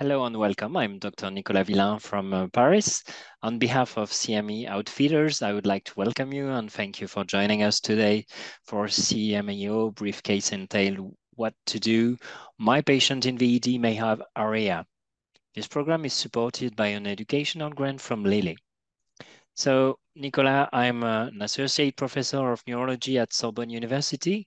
Hello and welcome. I'm Dr. Nicolas Villain from uh, Paris. On behalf of CME Outfitters, I would like to welcome you and thank you for joining us today for CMEO Briefcase Entail What to Do. My patient in VED may have ARIA. This program is supported by an educational grant from Lilly. So, Nicolas, I'm uh, an associate professor of neurology at Sorbonne University.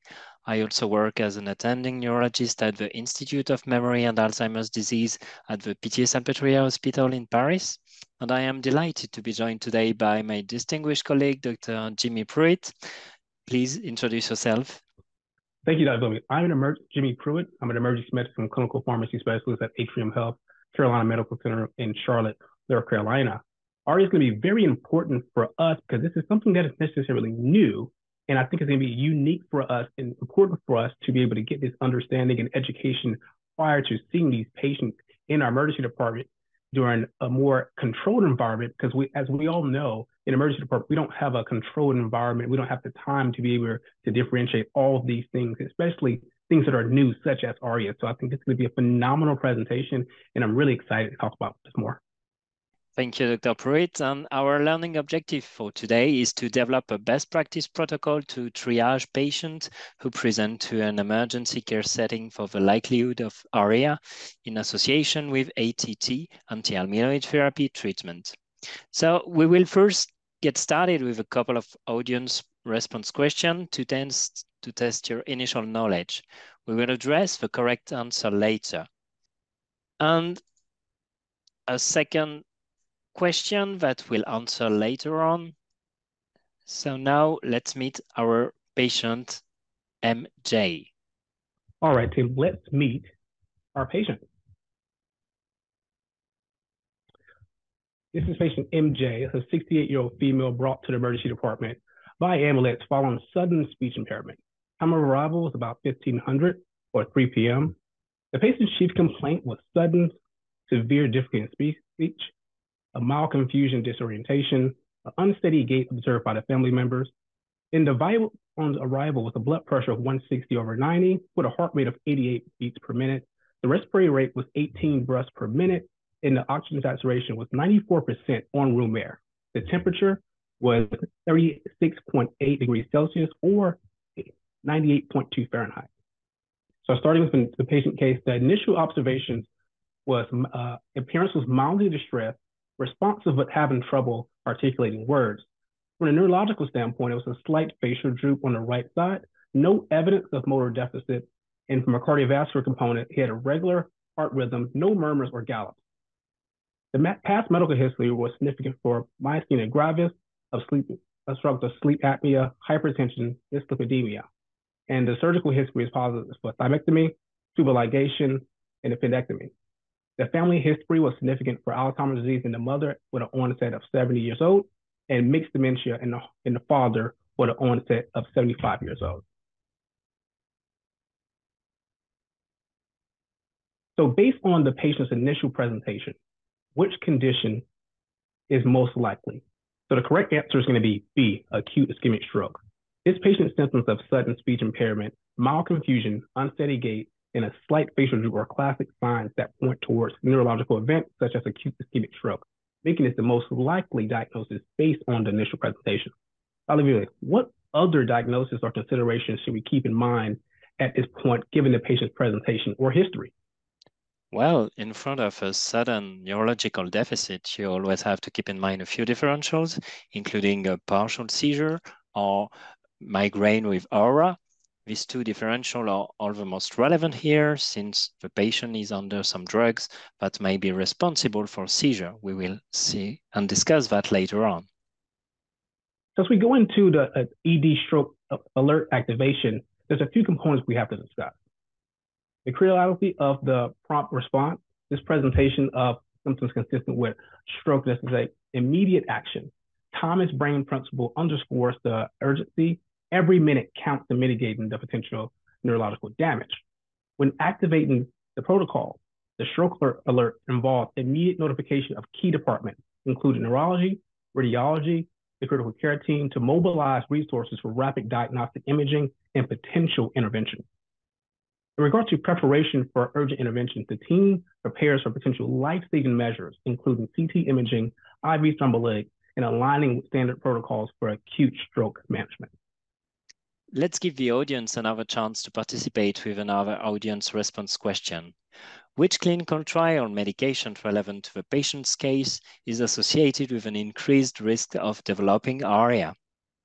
I also work as an attending neurologist at the Institute of Memory and Alzheimer's Disease at the Pitié-Salpêtrière Hospital in Paris. And I am delighted to be joined today by my distinguished colleague, Dr. Jimmy Pruitt. Please introduce yourself. Thank you, Dr. Bowman. I'm an emer- Jimmy Pruitt. I'm an emergency medicine clinical pharmacy specialist at Atrium Health, Carolina Medical Center in Charlotte, North Carolina. ARIA is going to be very important for us because this is something that is necessarily new and I think it's going to be unique for us and important for us to be able to get this understanding and education prior to seeing these patients in our emergency department during a more controlled environment. Because we, as we all know, in emergency department, we don't have a controlled environment. We don't have the time to be able to differentiate all of these things, especially things that are new, such as ARIA. So I think it's going to be a phenomenal presentation, and I'm really excited to talk about this more. Thank you, Dr. Pruitt. And our learning objective for today is to develop a best practice protocol to triage patients who present to an emergency care setting for the likelihood of ARIA in association with ATT, anti-amyloid therapy treatment. So we will first get started with a couple of audience response questions to test, to test your initial knowledge. We will address the correct answer later. And a second question that we'll answer later on. So now let's meet our patient, MJ. All right, team, let's meet our patient. This is patient MJ, a 68-year-old female brought to the emergency department by ambulance following sudden speech impairment. Time of arrival was about 1500 or 3 p.m. The patient's chief complaint was sudden, severe difficulty in speech, a mild confusion disorientation, an unsteady gait observed by the family members. In the vital on arrival with a blood pressure of 160 over 90 with a heart rate of 88 beats per minute. The respiratory rate was 18 breaths per minute and the oxygen saturation was 94% on room air. The temperature was 36.8 degrees Celsius or 98.2 Fahrenheit. So starting with the patient case, the initial observations was uh, appearance was mildly distressed responsive but having trouble articulating words. From a neurological standpoint, it was a slight facial droop on the right side, no evidence of motor deficit. And from a cardiovascular component, he had a regular heart rhythm, no murmurs or gallops. The past medical history was significant for myasthenia gravis, of sleep, obstructive sleep apnea, hypertension, dyslipidemia. And the surgical history is positive for thymectomy, tubal ligation, and appendectomy. The family history was significant for Alzheimer's disease in the mother with an onset of 70 years old and mixed dementia in the, in the father with an onset of 75 years old. So based on the patient's initial presentation, which condition is most likely? So the correct answer is going to be B, acute ischemic stroke. This patient's symptoms of sudden speech impairment, mild confusion, unsteady gait, and a slight facial droop are classic signs that point towards neurological events such as acute ischemic stroke, making it the most likely diagnosis based on the initial presentation. Olivia, what other diagnosis or considerations should we keep in mind at this point, given the patient's presentation or history? Well, in front of a sudden neurological deficit, you always have to keep in mind a few differentials, including a partial seizure or migraine with aura, these two differential are all the most relevant here since the patient is under some drugs that may be responsible for seizure. We will see and discuss that later on. As we go into the uh, ED stroke alert activation, there's a few components we have to discuss. The criticality of the prompt response, this presentation of symptoms consistent with stroke this is necessitates immediate action. Time is brain principle underscores the urgency every minute counts in mitigating the potential neurological damage. When activating the protocol, the stroke alert, involves immediate notification of key departments, including neurology, radiology, the critical care team to mobilize resources for rapid diagnostic imaging and potential intervention. In regard to preparation for urgent intervention, the team prepares for potential life-saving measures, including CT imaging, IV thrombolytic, and aligning with standard protocols for acute stroke management. Let's give the audience another chance to participate with another audience response question. Which clinical trial medication relevant to the patient's case is associated with an increased risk of developing ARIA?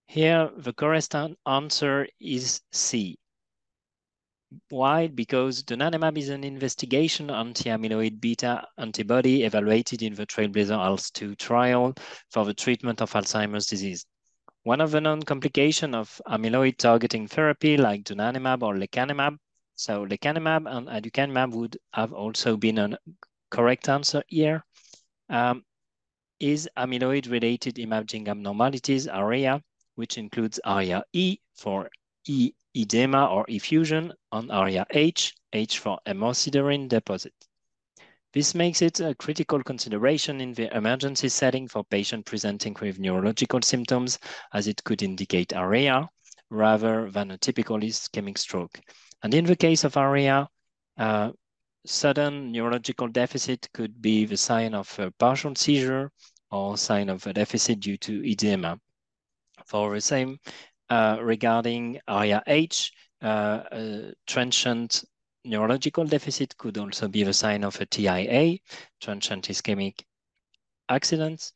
Here, the correct answer is C. Why? Because donanemab is an investigation anti-amyloid beta antibody evaluated in the Trailblazer ALZ 2 trial for the treatment of Alzheimer's disease. One of the known complications of amyloid targeting therapy like donanemab or lecanemab so lecanemab and aducanumab would have also been a correct answer here. Um, is amyloid-related imaging abnormalities ARIA, which includes ARIA-E for E edema or effusion, and ARIA-H, H for hemosiderin deposit. This makes it a critical consideration in the emergency setting for patients presenting with neurological symptoms, as it could indicate ARIA rather than a typical ischemic stroke. And in the case of ARIA, uh, sudden neurological deficit could be the sign of a partial seizure or sign of a deficit due to edema. For the same, uh, regarding ARIA-H, uh, transient neurological deficit could also be the sign of a TIA, transient ischemic accidents,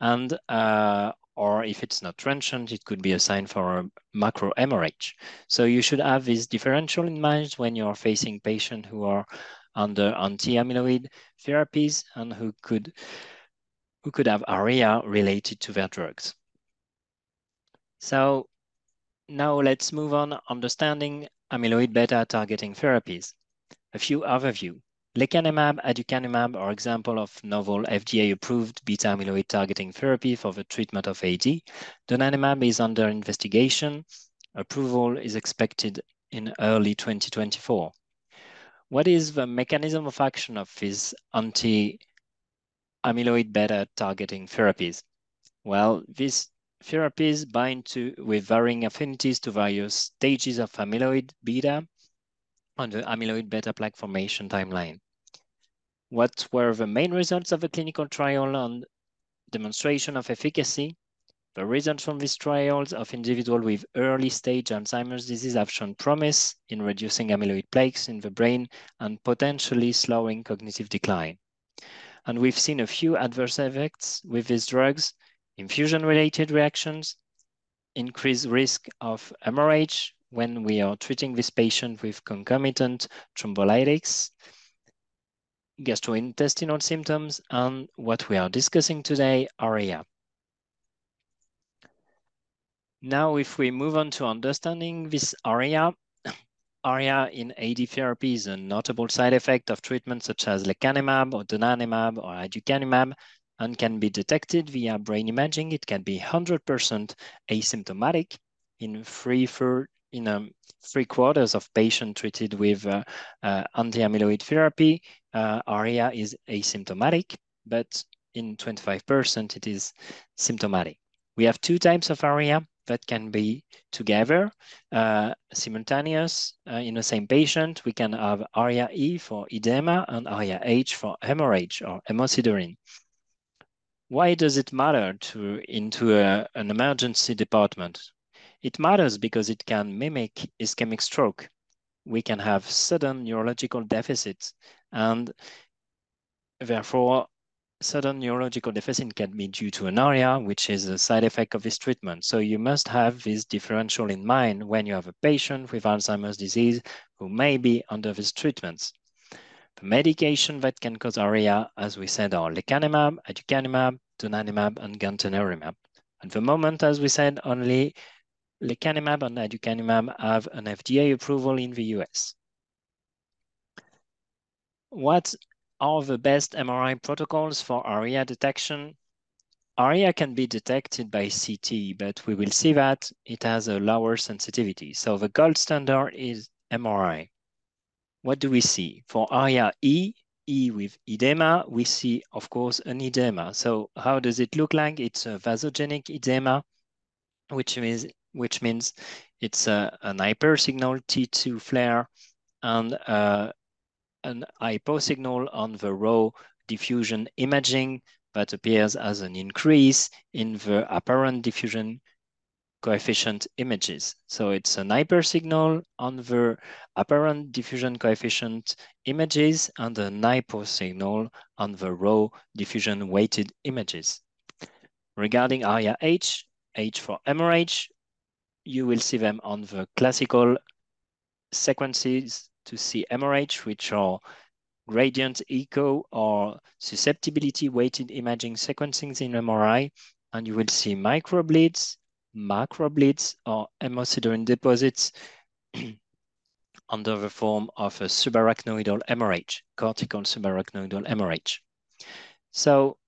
and uh, or if it's not transient, it could be a sign for a macro hemorrhage. So you should have this differential in mind when you're facing patients who are under anti-amyloid therapies and who could who could have ARIA related to their drugs. So now let's move on understanding amyloid beta targeting therapies. A few overview. Lecanemab, aducanumab are example of novel FDA-approved beta-amyloid targeting therapy for the treatment of AD. Donanemab is under investigation. Approval is expected in early 2024. What is the mechanism of action of these anti-amyloid beta targeting therapies? Well, these therapies bind to with varying affinities to various stages of amyloid beta on the amyloid beta plaque formation timeline. What were the main results of the clinical trial on demonstration of efficacy? The results from these trials of individuals with early stage Alzheimer's disease have shown promise in reducing amyloid plaques in the brain and potentially slowing cognitive decline. And we've seen a few adverse effects with these drugs, infusion-related reactions, increased risk of hemorrhage when we are treating this patient with concomitant thrombolytics, gastrointestinal symptoms, and what we are discussing today, ARIA. Now, if we move on to understanding this ARIA, ARIA in AD therapy is a notable side effect of treatments such as lecanemab or donanemab or aducanumab and can be detected via brain imaging. It can be 100% asymptomatic in three, in um, three quarters of patients treated with uh, uh, anti-amyloid therapy, uh, ARIA is asymptomatic, but in 25% it is symptomatic. We have two types of ARIA that can be together, uh, simultaneous uh, in the same patient. We can have ARIA-E for edema and ARIA-H for hemorrhage or hemosiderin. Why does it matter to into a, an emergency department? It matters because it can mimic ischemic stroke. We can have sudden neurological deficits and therefore sudden neurological deficit can be due to an ARIA, which is a side effect of this treatment. So you must have this differential in mind when you have a patient with Alzheimer's disease who may be under these treatments. The medication that can cause ARIA, as we said, are lecanemab, aducanumab, donanemab, and gantenerumab. At the moment, as we said, only lecanemab and aducanumab have an FDA approval in the US. What are the best MRI protocols for ARIA detection? ARIA can be detected by CT, but we will see that it has a lower sensitivity. So the gold standard is MRI. What do we see? For ARIA-E, E with edema, we see, of course, an edema. So how does it look like? It's a vasogenic edema, which means which means it's a, an hypersignal T2 FLAIR and uh, an hypo signal on the raw diffusion imaging that appears as an increase in the apparent diffusion coefficient images. So it's an hyper signal on the apparent diffusion coefficient images and an hypo signal on the raw diffusion weighted images. Regarding ARIA H, H for hemorrhage, you will see them on the classical sequences to see hemorrhage, which are gradient echo or susceptibility weighted imaging sequencing in MRI, and you will see microbleeds, macrobleeds, or hemosiderin deposits under the form of a subarachnoidal hemorrhage, cortical subarachnoidal hemorrhage. So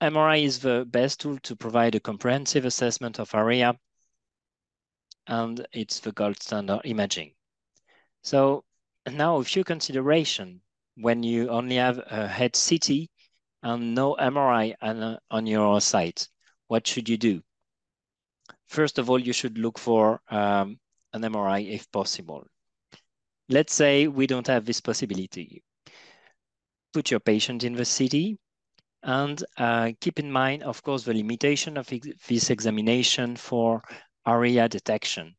MRI is the best tool to provide a comprehensive assessment of ARIA and it's the gold standard imaging. So now a few consideration when you only have a head CT and no MRI on, uh, on your site. What should you do? First of all, you should look for um, an MRI if possible. Let's say we don't have this possibility. Put your patient in the CT and uh, keep in mind, of course, the limitation of ex this examination for ARIA detection.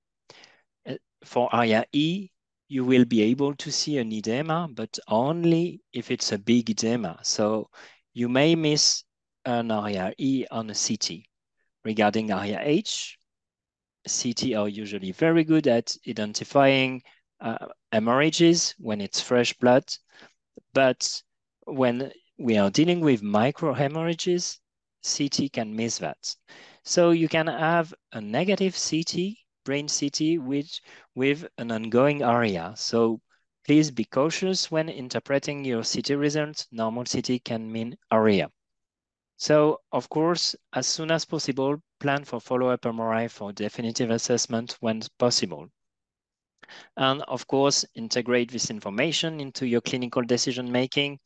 Uh, for ARIA E, you will be able to see an edema, but only if it's a big edema. So you may miss an ARIA E on a CT. Regarding ARIA H, CT are usually very good at identifying uh, hemorrhages when it's fresh blood, but when we are dealing with microhemorrhages, CT can miss that. So you can have a negative CT brain CT with, with an ongoing ARIA. So please be cautious when interpreting your CT results. Normal CT can mean ARIA. So of course, as soon as possible, plan for follow-up MRI for definitive assessment when possible. And of course, integrate this information into your clinical decision-making,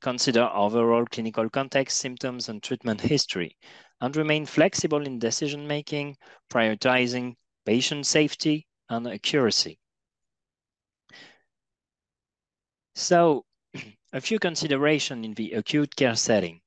consider overall clinical context, symptoms, and treatment history, and remain flexible in decision-making, prioritizing patient safety and accuracy. So a few considerations in the acute care setting.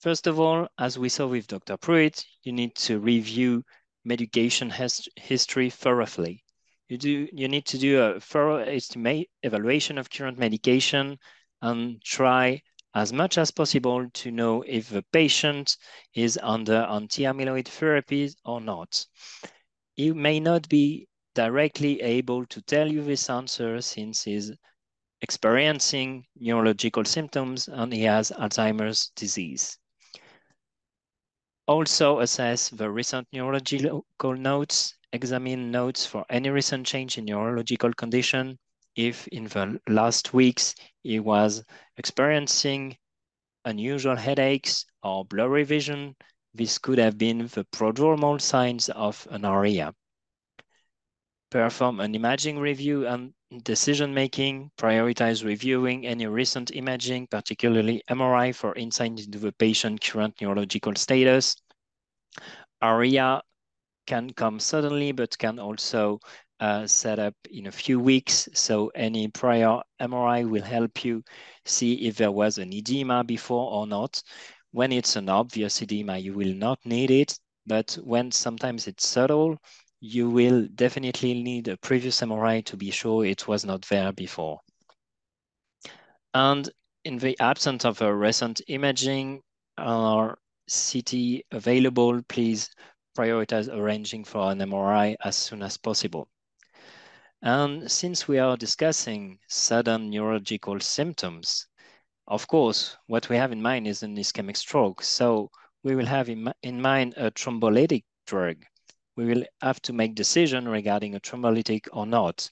First of all, as we saw with Dr. Pruitt, you need to review medication his history thoroughly. You, do, you need to do a thorough estimate evaluation of current medication and try as much as possible to know if the patient is under anti-amyloid therapy or not. He may not be directly able to tell you this answer since he's experiencing neurological symptoms and he has Alzheimer's disease. Also assess the recent neurological notes, examine notes for any recent change in neurological condition. If in the last weeks he was experiencing unusual headaches or blurry vision, this could have been the prodromal signs of an ARIA. Perform an imaging review and decision-making, prioritize reviewing any recent imaging, particularly MRI for insight into the patient's current neurological status. ARIA can come suddenly, but can also uh, set up in a few weeks. So any prior MRI will help you see if there was an edema before or not. When it's an obvious edema, you will not need it, but when sometimes it's subtle, you will definitely need a previous MRI to be sure it was not there before. And in the absence of a recent imaging or CT available, please prioritize arranging for an MRI as soon as possible. And since we are discussing sudden neurological symptoms, of course, what we have in mind is an ischemic stroke. So we will have in, in mind a thrombolytic drug. We will have to make decision regarding a thrombolytic or not.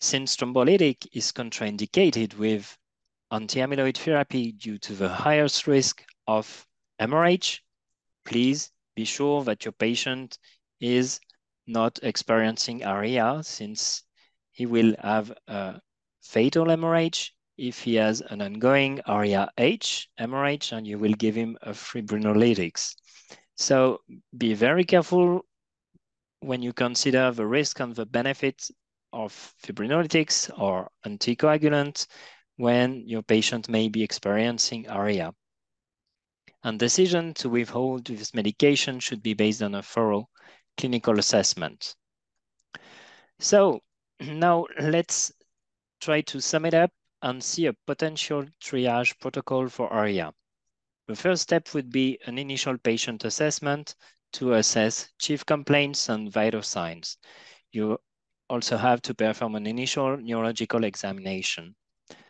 Since thrombolytic is contraindicated with anti-amyloid therapy due to the highest risk of hemorrhage, please be sure that your patient is not experiencing ARIA since he will have a fatal hemorrhage if he has an ongoing ARIA-H hemorrhage and you will give him a fibrinolytics. So be very careful when you consider the risk and the benefit of fibrinolytics or anticoagulant when your patient may be experiencing ARIA. And decision to withhold this medication should be based on a thorough clinical assessment. So now let's try to sum it up and see a potential triage protocol for ARIA. The first step would be an initial patient assessment to assess chief complaints and vital signs. You also have to perform an initial neurological examination.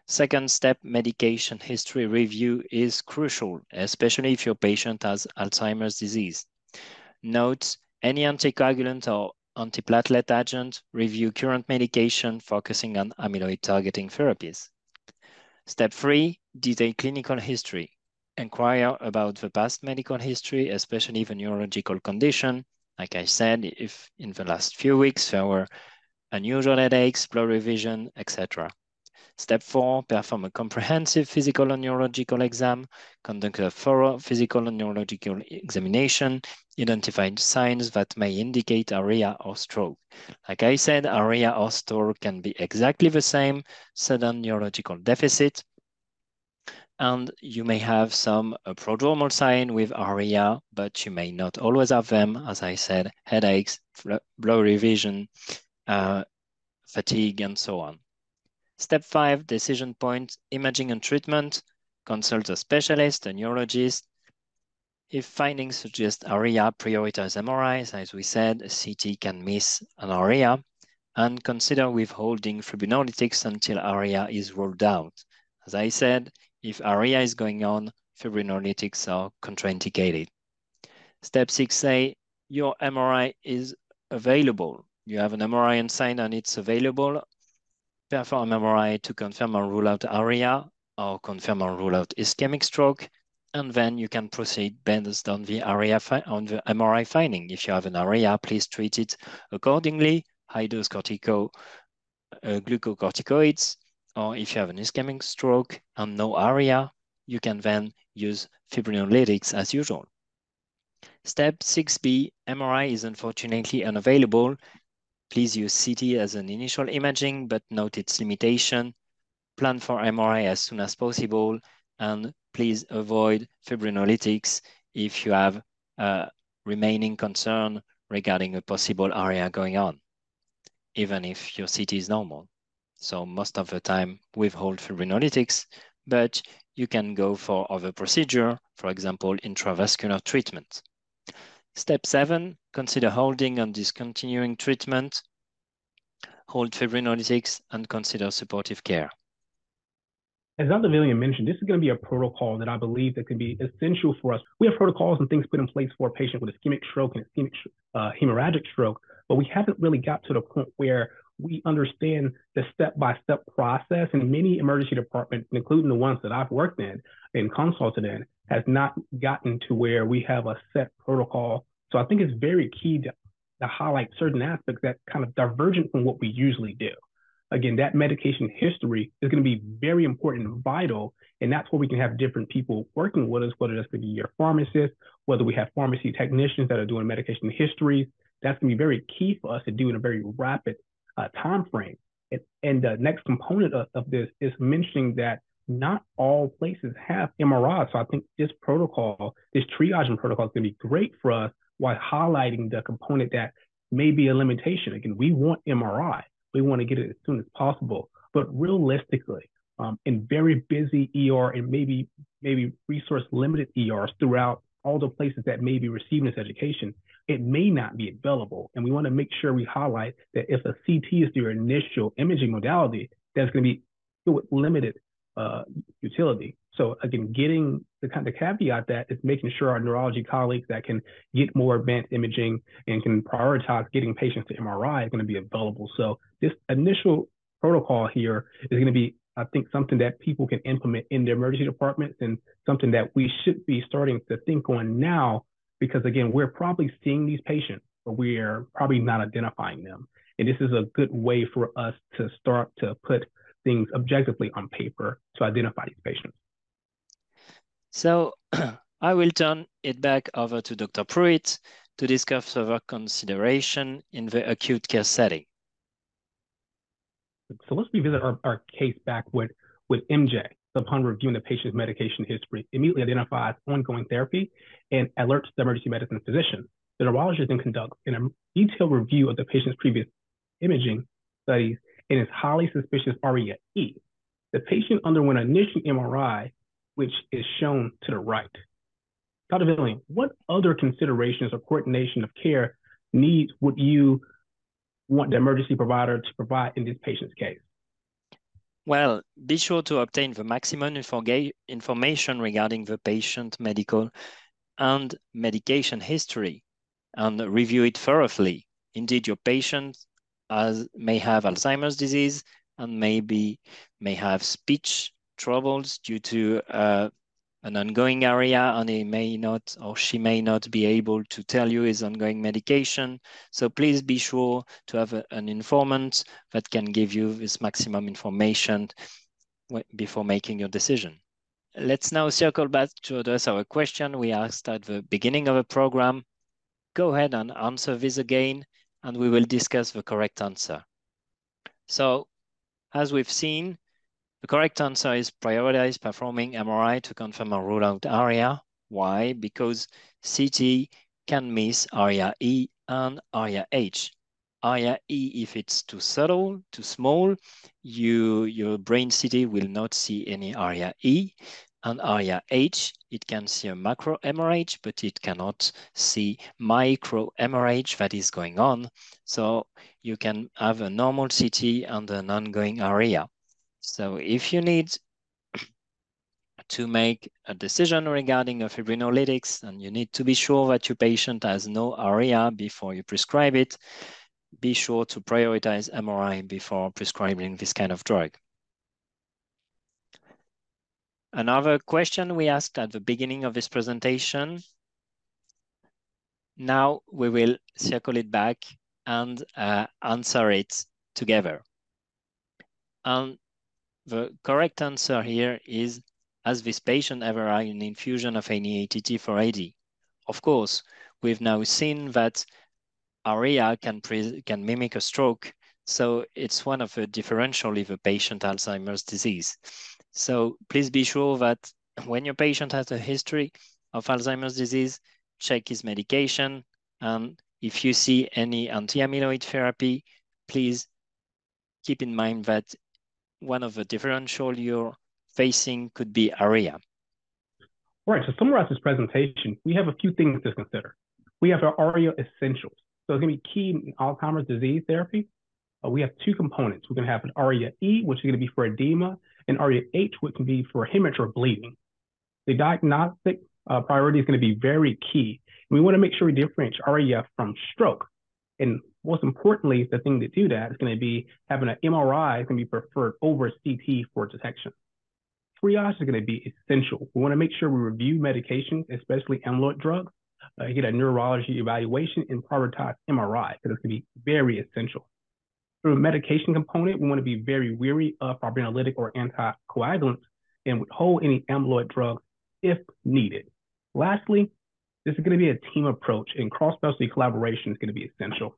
Second step, medication history review is crucial, especially if your patient has Alzheimer's disease. Note any anticoagulant or antiplatelet agent, review current medication focusing on amyloid targeting therapies. Step three, detail clinical history. Inquire about the past medical history, especially the neurological condition. Like I said, if in the last few weeks there were unusual headaches, blurry vision, etc. Step four, perform a comprehensive physical and neurological exam, conduct a thorough physical and neurological examination, identify signs that may indicate ARIA or stroke. Like I said, ARIA or stroke can be exactly the same sudden neurological deficit, and you may have some uh, prodromal sign with ARIA, but you may not always have them, as I said, headaches, blurry vision, uh, fatigue, and so on. Step five, decision point, imaging and treatment. Consult a specialist, a neurologist. If findings suggest ARIA, prioritize MRIs. As we said, a CT can miss an ARIA. And consider withholding fibrinolytics until ARIA is ruled out. As I said, if ARIA is going on, fibrinolytics are contraindicated. Step 6A, your MRI is available you have an MRI inside and it's available, perform MRI to confirm and rule out ARIA or confirm and rule out ischemic stroke, and then you can proceed based on the ARIA on the MRI finding. If you have an ARIA, please treat it accordingly, high dose cortico, uh, glucocorticoids, or if you have an ischemic stroke and no ARIA, you can then use fibrinolytics as usual. Step 6B, MRI is unfortunately unavailable Please use CT as an initial imaging, but note its limitation. Plan for MRI as soon as possible, and please avoid fibrinolytics if you have a remaining concern regarding a possible ARIA going on, even if your CT is normal. So most of the time, withhold fibrinolytics, but you can go for other procedure, for example, intravascular treatment. Step seven, consider holding and discontinuing treatment, hold fibrinolytics, and consider supportive care. As Dr. Villain mentioned, this is going to be a protocol that I believe that can be essential for us. We have protocols and things put in place for a patient with ischemic stroke and ischemic uh, hemorrhagic stroke, but we haven't really got to the point where we understand the step-by-step process. And many emergency departments, including the ones that I've worked in and consulted in, has not gotten to where we have a set protocol. So I think it's very key to, to highlight certain aspects that kind of divergent from what we usually do. Again, that medication history is going to be very important and vital. And that's where we can have different people working with us, whether that's going to be your pharmacist, whether we have pharmacy technicians that are doing medication histories. That's going to be very key for us to do in a very rapid uh, time frame. And, and the next component of, of this is mentioning that not all places have MRI. So I think this protocol, this triaging protocol is going to be great for us while highlighting the component that may be a limitation. Again, we want MRI. We want to get it as soon as possible. But realistically, um, in very busy ER and maybe maybe resource limited ERs throughout all the places that may be receiving this education, it may not be available. And we want to make sure we highlight that if a CT is your initial imaging modality, that's going to be with limited uh, utility. So again, getting the kind of caveat that is making sure our neurology colleagues that can get more advanced imaging and can prioritize getting patients to MRI is going to be available. So this initial protocol here is going to be, I think, something that people can implement in their emergency departments and something that we should be starting to think on now, because again, we're probably seeing these patients, but we are probably not identifying them. And this is a good way for us to start to put things objectively on paper to identify these patients. So I will turn it back over to Dr. Pruitt to discuss further consideration in the acute care setting. So let's revisit our, our case back with, with MJ. Upon reviewing the patient's medication history, immediately identifies ongoing therapy and alerts the emergency medicine physician. The neurologist then conducts a detailed review of the patient's previous imaging studies and is highly suspicious ARIA E. The patient underwent an initial MRI, which is shown to the right. Dr. Villain, what other considerations or coordination of care needs would you want the emergency provider to provide in this patient's case? Well, be sure to obtain the maximum information regarding the patient medical and medication history and review it thoroughly. Indeed, your patient has, may have Alzheimer's disease and maybe may have speech troubles due to uh, an ongoing ARIA and he may not or she may not be able to tell you his ongoing medication. So please be sure to have a, an informant that can give you this maximum information before making your decision. Let's now circle back to address our question we asked at the beginning of the program. Go ahead and answer this again, and we will discuss the correct answer. So as we've seen, the correct answer is prioritize performing MRI to confirm a rule out ARIA. Why? Because CT can miss ARIA E and ARIA H. ARIA E, if it's too subtle, too small, you, your brain CT will not see any ARIA E. And ARIA H, it can see a macro hemorrhage, but it cannot see micro hemorrhage that is going on. So you can have a normal CT and an ongoing ARIA. So if you need to make a decision regarding a fibrinolytics and you need to be sure that your patient has no ARIA before you prescribe it, be sure to prioritize MRI before prescribing this kind of drug. Another question we asked at the beginning of this presentation. Now we will circle it back and uh, answer it together. And the correct answer here is, has this patient ever had an infusion of any ATT for AD? Of course, we've now seen that ARIA can, can mimic a stroke, so it's one of the differential if a patient Alzheimer's disease. So please be sure that when your patient has a history of Alzheimer's disease, check his medication. And if you see any anti-amyloid therapy, please keep in mind that one of the differential you're facing could be. All right, to summarize this presentation, we have a few things to consider. We have our ARIA essentials. So it's gonna be key in Alzheimer's disease therapy. Uh, we have two components. We're gonna have an ARIA E, which is gonna be for edema, and ARIA H, which can be for hemorrhage or bleeding. The diagnostic uh, priority is gonna be very key. We wanna make sure we differentiate ARIA from stroke. And most importantly, the thing to do that is going to be having an MRI is going to be preferred over CT for detection. Triage is going to be essential. We want to make sure we review medications, especially amyloid drugs, uh, get a neurology evaluation, and prioritize MRI because it's going to be very essential. For a medication component, we want to be very weary of fibrinolytic or anticoagulants and withhold any amyloid drugs if needed. Lastly, this is going to be a team approach and cross-specialty collaboration is going to be essential.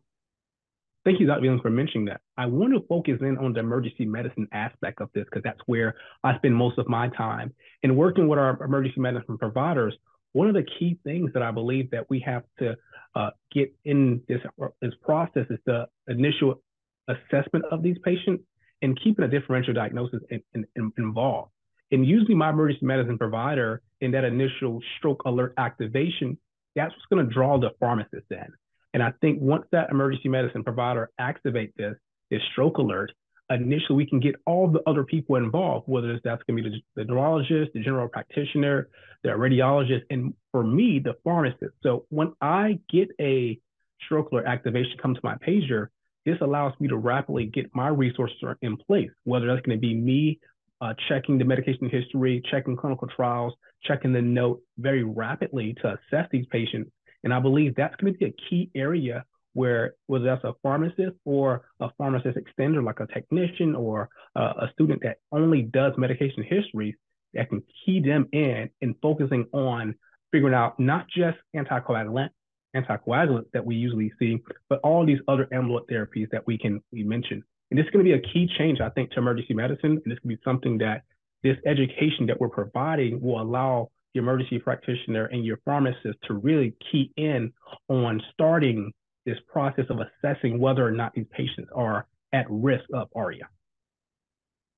Thank you, Dr. Williams, for mentioning that. I want to focus in on the emergency medicine aspect of this because that's where I spend most of my time. In working with our emergency medicine providers, one of the key things that I believe that we have to uh, get in this, this process is the initial assessment of these patients and keeping a differential diagnosis in, in, in involved. And usually my emergency medicine provider in that initial stroke alert activation, that's what's going to draw the pharmacist in. And I think once that emergency medicine provider activates this, this stroke alert, initially we can get all the other people involved, whether that's going to be the, the neurologist, the general practitioner, the radiologist, and for me, the pharmacist. So when I get a stroke alert activation come to my pager, this allows me to rapidly get my resources in place, whether that's going to be me uh, checking the medication history, checking clinical trials, checking the note very rapidly to assess these patients and I believe that's going to be a key area where whether that's a pharmacist or a pharmacist extender like a technician or uh, a student that only does medication histories that can key them in in focusing on figuring out not just anticoagulant anticoagulants that we usually see, but all these other amyloid therapies that we can we mention. And this is going to be a key change, I think, to emergency medicine. And this can be something that this education that we're providing will allow the emergency practitioner and your pharmacist to really key in on starting this process of assessing whether or not these patients are at risk of ARIA.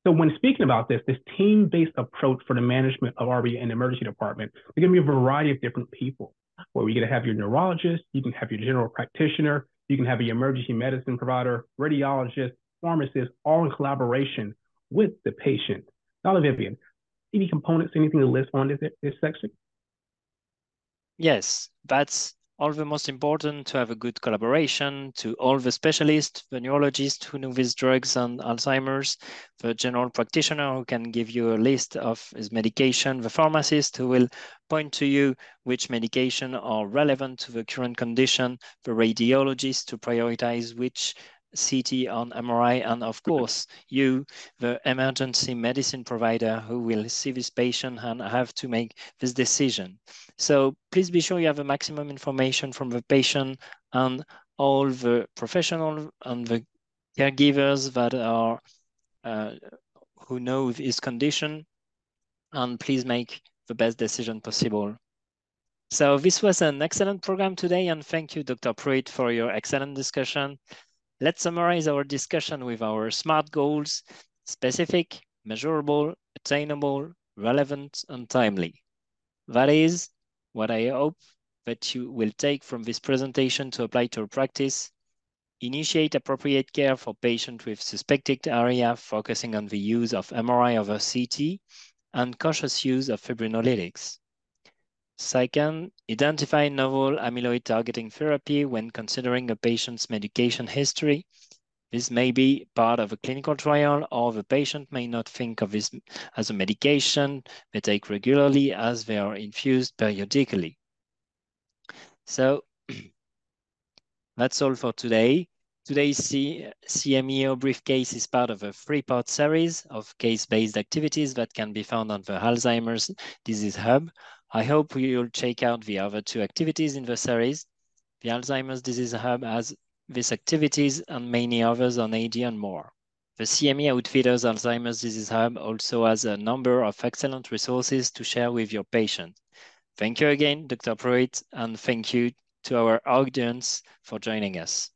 So when speaking about this, this team-based approach for the management of ARIA in the emergency department, there's gonna be a variety of different people, where you're gonna have your neurologist, you can have your general practitioner, you can have your emergency medicine provider, radiologist, pharmacist, all in collaboration with the patient. Dr. Vivian, any components, anything to list on this, this section? Yes, that's all the most important to have a good collaboration to all the specialists, the neurologists who know these drugs and Alzheimer's, the general practitioner who can give you a list of his medication, the pharmacist who will point to you which medication are relevant to the current condition, the radiologist to prioritize which CT on MRI, and of course, you, the emergency medicine provider who will see this patient and have to make this decision. So please be sure you have a maximum information from the patient and all the professional and the caregivers that are uh, who know his condition, and please make the best decision possible. So this was an excellent program today, and thank you, Dr. Pruitt, for your excellent discussion. Let's summarize our discussion with our SMART goals, specific, measurable, attainable, relevant, and timely. That is what I hope that you will take from this presentation to apply to your practice. Initiate appropriate care for patients with suspected ARIA, focusing on the use of MRI over CT and cautious use of fibrinolytics. Second, identify novel amyloid targeting therapy when considering a patient's medication history. This may be part of a clinical trial or the patient may not think of this as a medication they take regularly as they are infused periodically. So that's all for today. Today's C CMEO briefcase is part of a three-part series of case-based activities that can be found on the Alzheimer's Disease Hub. I hope you'll check out the other two activities in the series. The Alzheimer's Disease Hub has these activities and many others on AD and more. The CME Outfitters Alzheimer's Disease Hub also has a number of excellent resources to share with your patient. Thank you again, Dr. Pruitt, and thank you to our audience for joining us.